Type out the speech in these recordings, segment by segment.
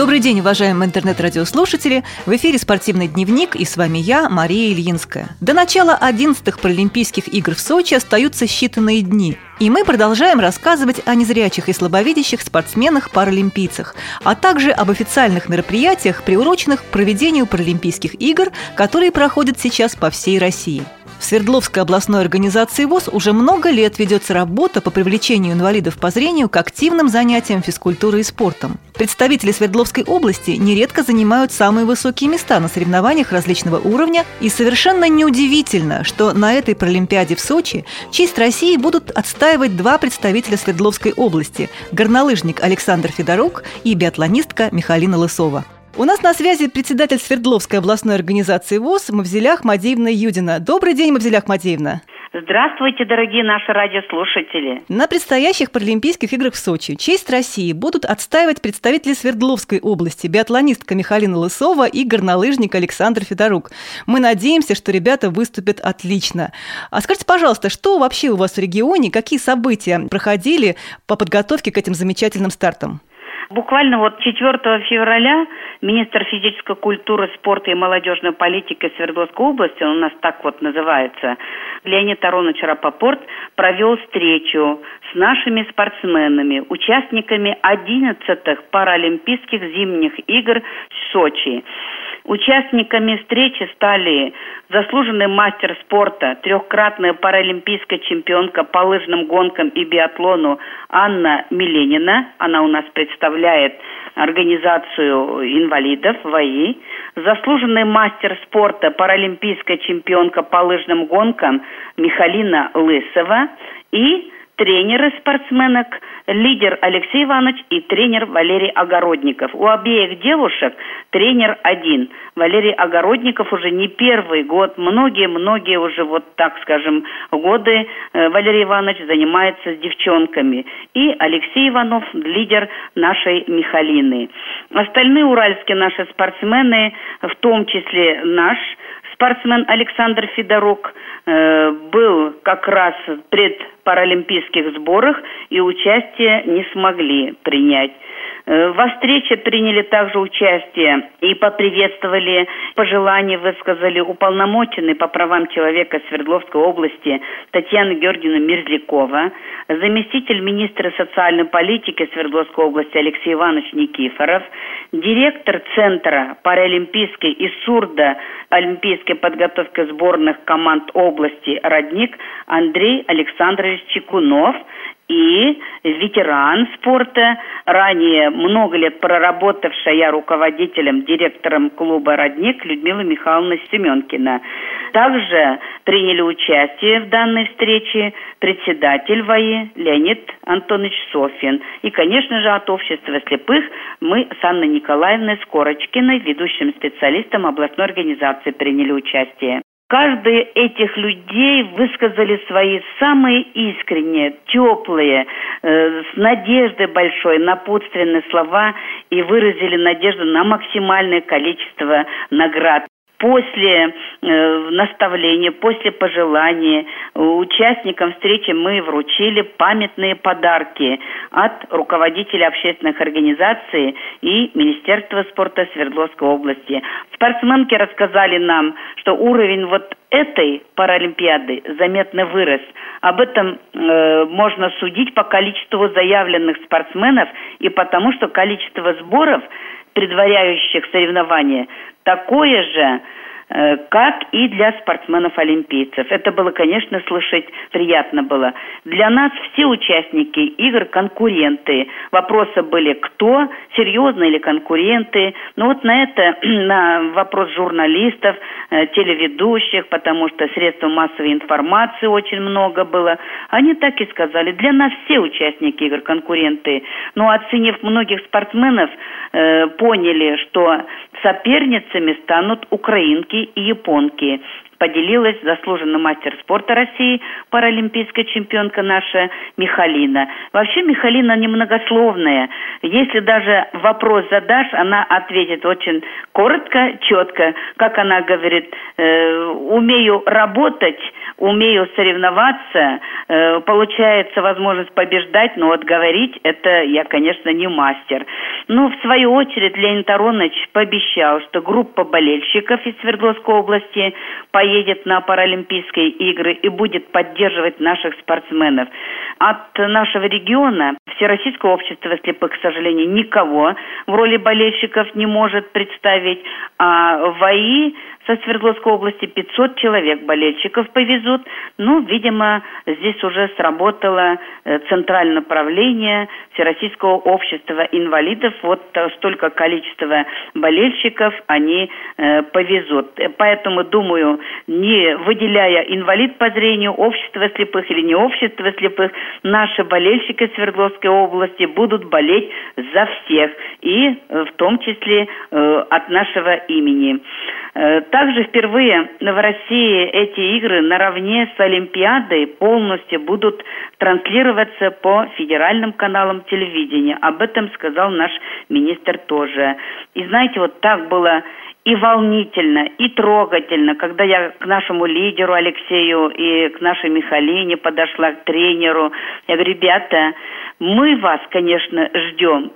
Добрый день, уважаемые интернет-радиослушатели! В эфире «Спортивный дневник» и с вами я, Мария Ильинская. До начала 11-х Паралимпийских игр в Сочи остаются считанные дни. И мы продолжаем рассказывать о незрячих и слабовидящих спортсменах-паралимпийцах, а также об официальных мероприятиях, приуроченных к проведению Паралимпийских игр, которые проходят сейчас по всей России – в Свердловской областной организации ВОЗ уже много лет ведется работа по привлечению инвалидов по зрению к активным занятиям физкультурой и спортом. Представители Свердловской области нередко занимают самые высокие места на соревнованиях различного уровня, и совершенно неудивительно, что на этой Паралимпиаде в Сочи честь России будут отстаивать два представителя Свердловской области – горнолыжник Александр Федорук и биатлонистка Михалина Лысова. У нас на связи председатель Свердловской областной организации ВОЗ Мавзеля Ахмадеевна Юдина. Добрый день, Мавзеля Ахмадеевна. Здравствуйте, дорогие наши радиослушатели. На предстоящих Паралимпийских играх в Сочи честь России будут отстаивать представители Свердловской области, биатлонистка Михалина Лысова и горнолыжник Александр Федорук. Мы надеемся, что ребята выступят отлично. А скажите, пожалуйста, что вообще у вас в регионе, какие события проходили по подготовке к этим замечательным стартам? Буквально вот 4 февраля министр физической культуры, спорта и молодежной политики Свердловской области, он у нас так вот называется, Леонид Аронович Рапопорт провел встречу с нашими спортсменами, участниками 11-х Паралимпийских зимних игр в Сочи. Участниками встречи стали заслуженный мастер спорта, трехкратная паралимпийская чемпионка по лыжным гонкам и биатлону Анна Миленина. Она у нас представляет организацию инвалидов ВАИ. Заслуженный мастер спорта, паралимпийская чемпионка по лыжным гонкам Михалина Лысова и тренеры спортсменок, лидер Алексей Иванович и тренер Валерий Огородников. У обеих девушек тренер один. Валерий Огородников уже не первый год, многие-многие уже вот так скажем годы э, Валерий Иванович занимается с девчонками. И Алексей Иванов, лидер нашей Михалины. Остальные уральские наши спортсмены, в том числе наш спортсмен Александр Федорук э, был как раз пред паралимпийских сборах и участие не смогли принять. Э, во встрече приняли также участие и поприветствовали, пожелания высказали уполномоченный по правам человека Свердловской области Татьяна Георгиевна Мерзлякова, заместитель министра социальной политики Свердловской области Алексей Иванович Никифоров, директор Центра паралимпийской и сурдо-олимпийской подготовки сборных команд области «Родник» Андрей Александрович Чекунов – и ветеран спорта, ранее много лет проработавшая руководителем, директором клуба «Родник» Людмила Михайловна Семенкина. Также приняли участие в данной встрече председатель ВАИ Леонид Антонович Софин. И, конечно же, от общества слепых мы с Анной Николаевной Скорочкиной, ведущим специалистом областной организации, приняли участие. Каждый этих людей высказали свои самые искренние, теплые, э, с надеждой большой, напутственные слова и выразили надежду на максимальное количество наград после э, наставления, после пожелания участникам встречи мы вручили памятные подарки от руководителя общественных организаций и Министерства спорта Свердловской области. Спортсменки рассказали нам, что уровень вот этой Паралимпиады заметно вырос. Об этом э, можно судить по количеству заявленных спортсменов и потому, что количество сборов, предваряющих соревнования, такое же, как и для спортсменов-олимпийцев. Это было, конечно, слышать приятно было. Для нас все участники игр конкуренты. Вопросы были, кто, серьезные или конкуренты. Но вот на это, на вопрос журналистов, э, телеведущих, потому что средств массовой информации очень много было, они так и сказали, для нас все участники игр конкуренты. Но оценив многих спортсменов, э, поняли, что соперницами станут украинки и японки поделилась заслуженный мастер спорта России, паралимпийская чемпионка наша Михалина. Вообще Михалина немногословная. Если даже вопрос задашь, она ответит очень коротко, четко. Как она говорит, э, умею работать, умею соревноваться, э, получается возможность побеждать, но вот говорить это я, конечно, не мастер. Но в свою очередь Леонид Аронович пообещал, что группа болельщиков из Свердловской области поедет на Паралимпийские игры и будет поддерживать наших спортсменов. От нашего региона Всероссийское общество слепых, к сожалению, никого в роли болельщиков не может представить, а в АИ со Свердловской области 500 человек болельщиков повезут. Ну, видимо, здесь уже сработало э, центральное правление Всероссийского общества инвалидов. Вот столько количества болельщиков они э, повезут. Поэтому, думаю, не выделяя инвалид по зрению, общество слепых или не общество слепых, наши болельщики Свердловской области будут болеть за всех. И э, в том числе э, от нашего имени. Э, также впервые в России эти игры наравне с Олимпиадой полностью будут транслироваться по федеральным каналам телевидения. Об этом сказал наш министр тоже. И знаете, вот так было и волнительно, и трогательно, когда я к нашему лидеру Алексею и к нашей Михалине подошла, к тренеру. Я говорю, ребята, мы вас, конечно, ждем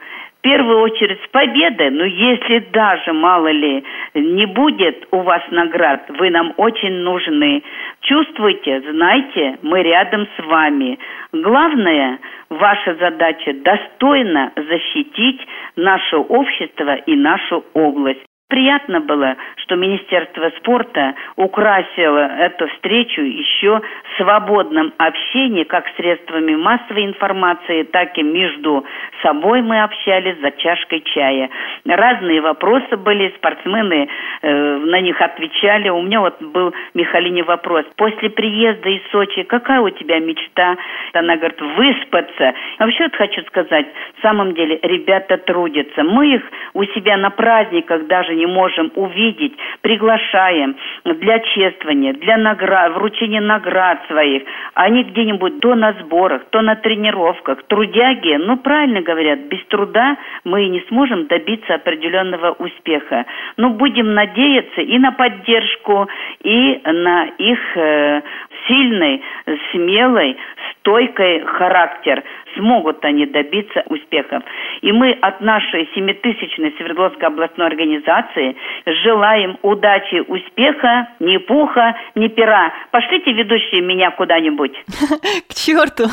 первую очередь с победой, но если даже, мало ли, не будет у вас наград, вы нам очень нужны. Чувствуйте, знайте, мы рядом с вами. Главное, ваша задача достойно защитить наше общество и нашу область. Приятно было, что Министерство спорта украсило эту встречу еще свободным общением, как средствами массовой информации, так и между собой мы общались за чашкой чая. Разные вопросы были, спортсмены э, на них отвечали. У меня вот был Михалине вопрос. После приезда из Сочи, какая у тебя мечта? Она говорит, выспаться. Вообще вот хочу сказать, в самом деле ребята трудятся. Мы их у себя на праздниках даже не можем увидеть, приглашаем для чествования, для наград, вручения наград своих. Они где-нибудь то на сборах, то на тренировках. Трудяги, ну правильно говорят, без труда мы не сможем добиться определенного успеха. Но будем надеяться и на поддержку, и на их э, сильный, смелый, стойкий характер смогут они добиться успехов. И мы от нашей семитысячной Свердловской областной организации желаем удачи, успеха, ни пуха, ни пера. Пошлите ведущие меня куда-нибудь. К черту!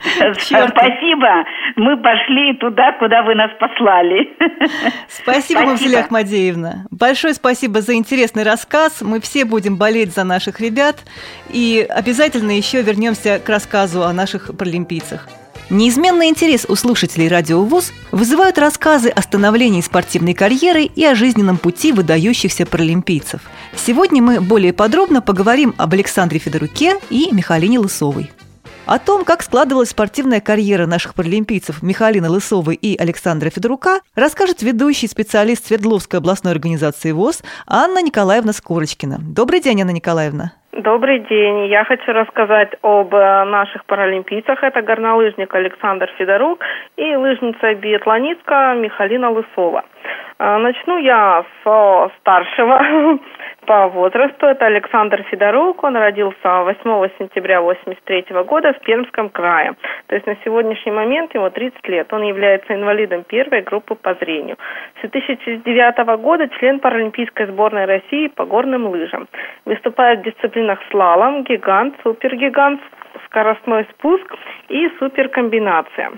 Спасибо. Мы пошли туда, куда вы нас послали. Спасибо, Мавзеля Ахмадеевна. Большое спасибо за интересный рассказ. Мы все будем болеть за наших ребят. И обязательно еще вернемся к рассказу о наших паралимпийцах. Неизменный интерес у слушателей Радио ВУЗ вызывают рассказы о становлении спортивной карьеры и о жизненном пути выдающихся паралимпийцев. Сегодня мы более подробно поговорим об Александре Федоруке и Михалине Лысовой. О том, как складывалась спортивная карьера наших паралимпийцев Михалины Лысовой и Александра Федорука, расскажет ведущий специалист Свердловской областной организации ВОЗ Анна Николаевна Скорочкина. Добрый день, Анна Николаевна. Добрый день. Я хочу рассказать об э, наших паралимпийцах. Это горнолыжник Александр Федорук и лыжница-биатлонистка Михалина Лысова. Э, начну я с старшего по возрасту. Это Александр Федорук. Он родился 8 сентября 1983 года в Пермском крае. То есть на сегодняшний момент ему 30 лет. Он является инвалидом первой группы по зрению. С 2009 года член Паралимпийской сборной России по горным лыжам. Выступает в дисциплинах слалом, гигант, супергигант, скоростной спуск и суперкомбинация.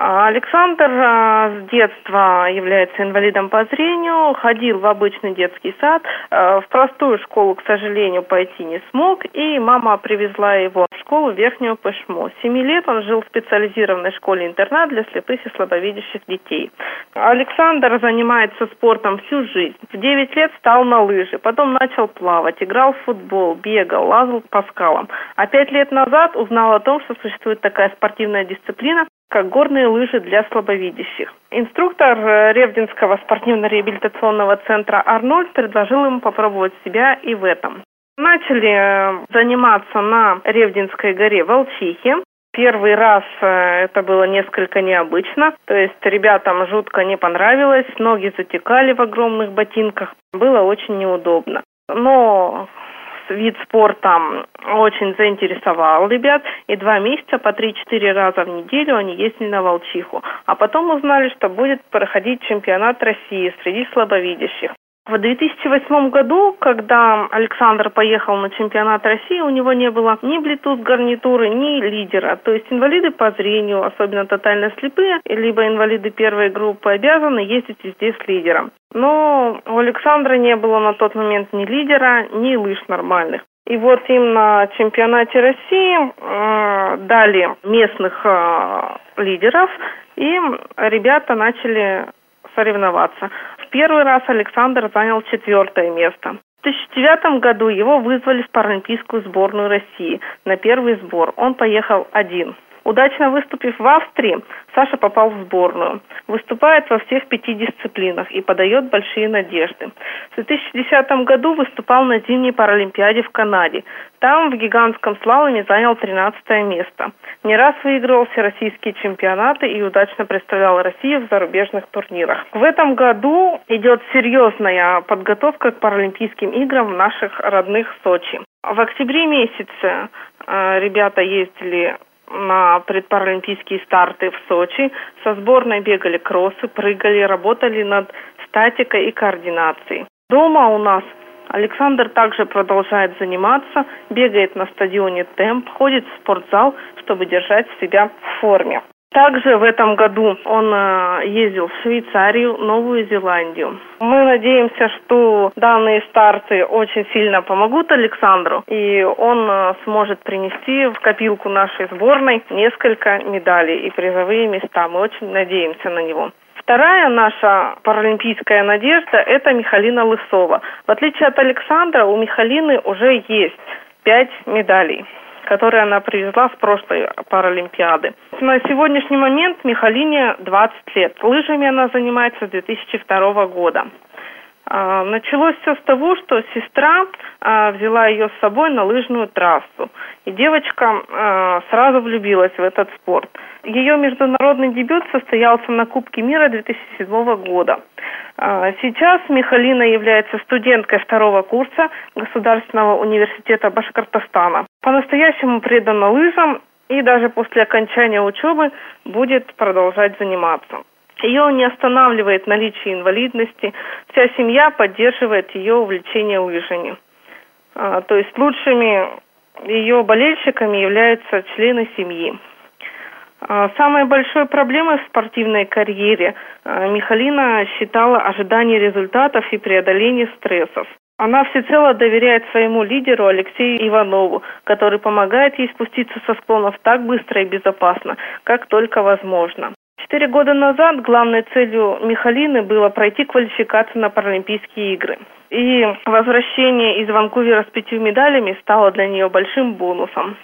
А, Александр а, с детства является инвалидом по зрению, ходил в обычный детский сад, а, в простую школу, к сожалению, пойти не смог, и мама привезла его в школу Верхнего Пышмо. С семи лет он жил в специализированной школе-интернат для слепых и слабовидящих детей. Александр занимается спортом всю жизнь. В девять лет стал на лыжи, потом начал плавать, играл в футбол, бегал, лазал по скалам. А пять лет назад узнал о том, что существует такая спортивная дисциплина, как горные лыжи для слабовидящих. Инструктор э, Ревдинского спортивно-реабилитационного центра «Арнольд» предложил ему попробовать себя и в этом. Начали э, заниматься на Ревдинской горе Волчихе. Первый раз э, это было несколько необычно, то есть ребятам жутко не понравилось, ноги затекали в огромных ботинках, было очень неудобно. Но вид спорта очень заинтересовал ребят, и два месяца по 3-4 раза в неделю они ездили на Волчиху. А потом узнали, что будет проходить чемпионат России среди слабовидящих. В 2008 году, когда Александр поехал на чемпионат России, у него не было ни Bluetooth гарнитуры, ни лидера. То есть инвалиды по зрению, особенно тотально слепые, либо инвалиды первой группы обязаны ездить везде с лидером. Но у Александра не было на тот момент ни лидера, ни лыж нормальных. И вот им на чемпионате России э, дали местных э, лидеров, и ребята начали соревноваться. В первый раз Александр занял четвертое место. В 2009 году его вызвали в паралимпийскую сборную России на первый сбор. Он поехал один. Удачно выступив в Австрии, Саша попал в сборную. Выступает во всех пяти дисциплинах и подает большие надежды. В 2010 году выступал на зимней паралимпиаде в Канаде. Там в гигантском слаломе занял 13 место. Не раз выигрывал всероссийские чемпионаты и удачно представлял Россию в зарубежных турнирах. В этом году идет серьезная подготовка к Паралимпийским играм в наших родных Сочи. В октябре месяце э, ребята ездили на предпаралимпийские старты в Сочи. Со сборной бегали кроссы, прыгали, работали над статикой и координацией. Дома у нас Александр также продолжает заниматься, бегает на стадионе темп, ходит в спортзал, чтобы держать себя в форме. Также в этом году он э, ездил в Швейцарию, Новую Зеландию. Мы надеемся, что данные старты очень сильно помогут Александру, и он э, сможет принести в копилку нашей сборной несколько медалей и призовые места. Мы очень надеемся на него. Вторая наша паралимпийская надежда – это Михалина Лысова. В отличие от Александра, у Михалины уже есть пять медалей которые она привезла с прошлой Паралимпиады. На сегодняшний момент Михалине 20 лет. Лыжами она занимается с 2002 года. А, началось все с того, что сестра а, взяла ее с собой на лыжную трассу. И девочка а, сразу влюбилась в этот спорт. Ее международный дебют состоялся на Кубке мира 2007 года. Сейчас Михалина является студенткой второго курса Государственного университета Башкортостана. По-настоящему предана лыжам и даже после окончания учебы будет продолжать заниматься. Ее не останавливает наличие инвалидности. Вся семья поддерживает ее увлечение лыжами. То есть лучшими ее болельщиками являются члены семьи. А, самой большой проблемой в спортивной карьере а, Михалина считала ожидание результатов и преодоление стрессов. Она всецело доверяет своему лидеру Алексею Иванову, который помогает ей спуститься со склонов так быстро и безопасно, как только возможно. Четыре года назад главной целью Михалины было пройти квалификацию на Паралимпийские игры. И возвращение из Ванкувера с пятью медалями стало для нее большим бонусом.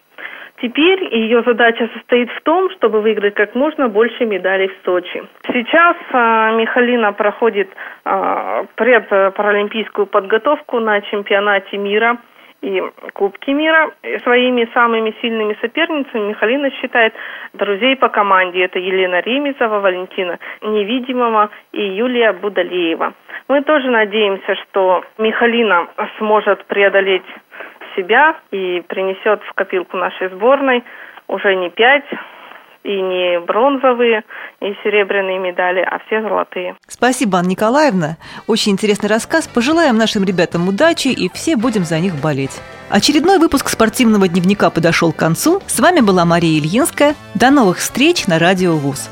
Теперь ее задача состоит в том, чтобы выиграть как можно больше медалей в Сочи. Сейчас э, Михалина проходит э, предпаралимпийскую подготовку на чемпионате мира – и Кубки мира. Своими самыми сильными соперницами Михалина считает друзей по команде. Это Елена Ремезова, Валентина Невидимова и Юлия Будалеева. Мы тоже надеемся, что Михалина сможет преодолеть себя и принесет в копилку нашей сборной уже не пять, и не бронзовые, и серебряные медали, а все золотые. Спасибо, Анна Николаевна. Очень интересный рассказ. Пожелаем нашим ребятам удачи, и все будем за них болеть. Очередной выпуск спортивного дневника подошел к концу. С вами была Мария Ильинская. До новых встреч на Радио ВУЗ.